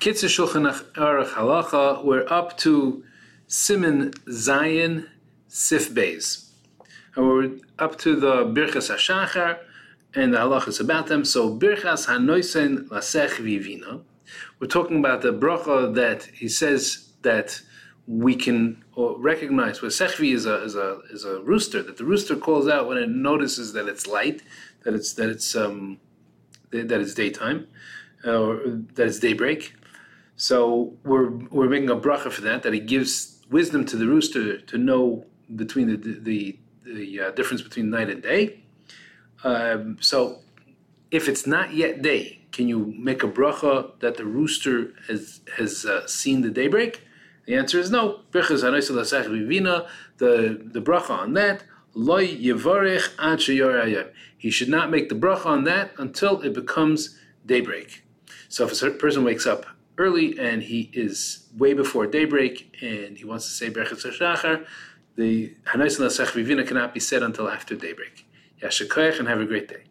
Shulchan Aruch Halacha. We're up to Siman Zayin Sif Beis. And we're up to the Birchas Hashachar and the halachas about them. So Birchas Hanoisen Lasechvi Vinah. We're talking about the bracha that he says that we can recognize. Well, Sechvi is a is a is a rooster that the rooster calls out when it notices that it's light, that it's that it's um that it's daytime, uh, or that it's daybreak. So we're we're making a bracha for that. That he gives wisdom to the rooster to know between the the the uh, difference between night and day. Um, so if it's not yet day, can you make a bracha that the rooster has has uh, seen the daybreak? The answer is no. The the bracha on that He should not make the bracha on that until it becomes daybreak. So if a person wakes up early and he is way before daybreak and he wants to say Berchet Shachar, the Hanais Vivina cannot be said until after daybreak. Yashikoyach and have a great day.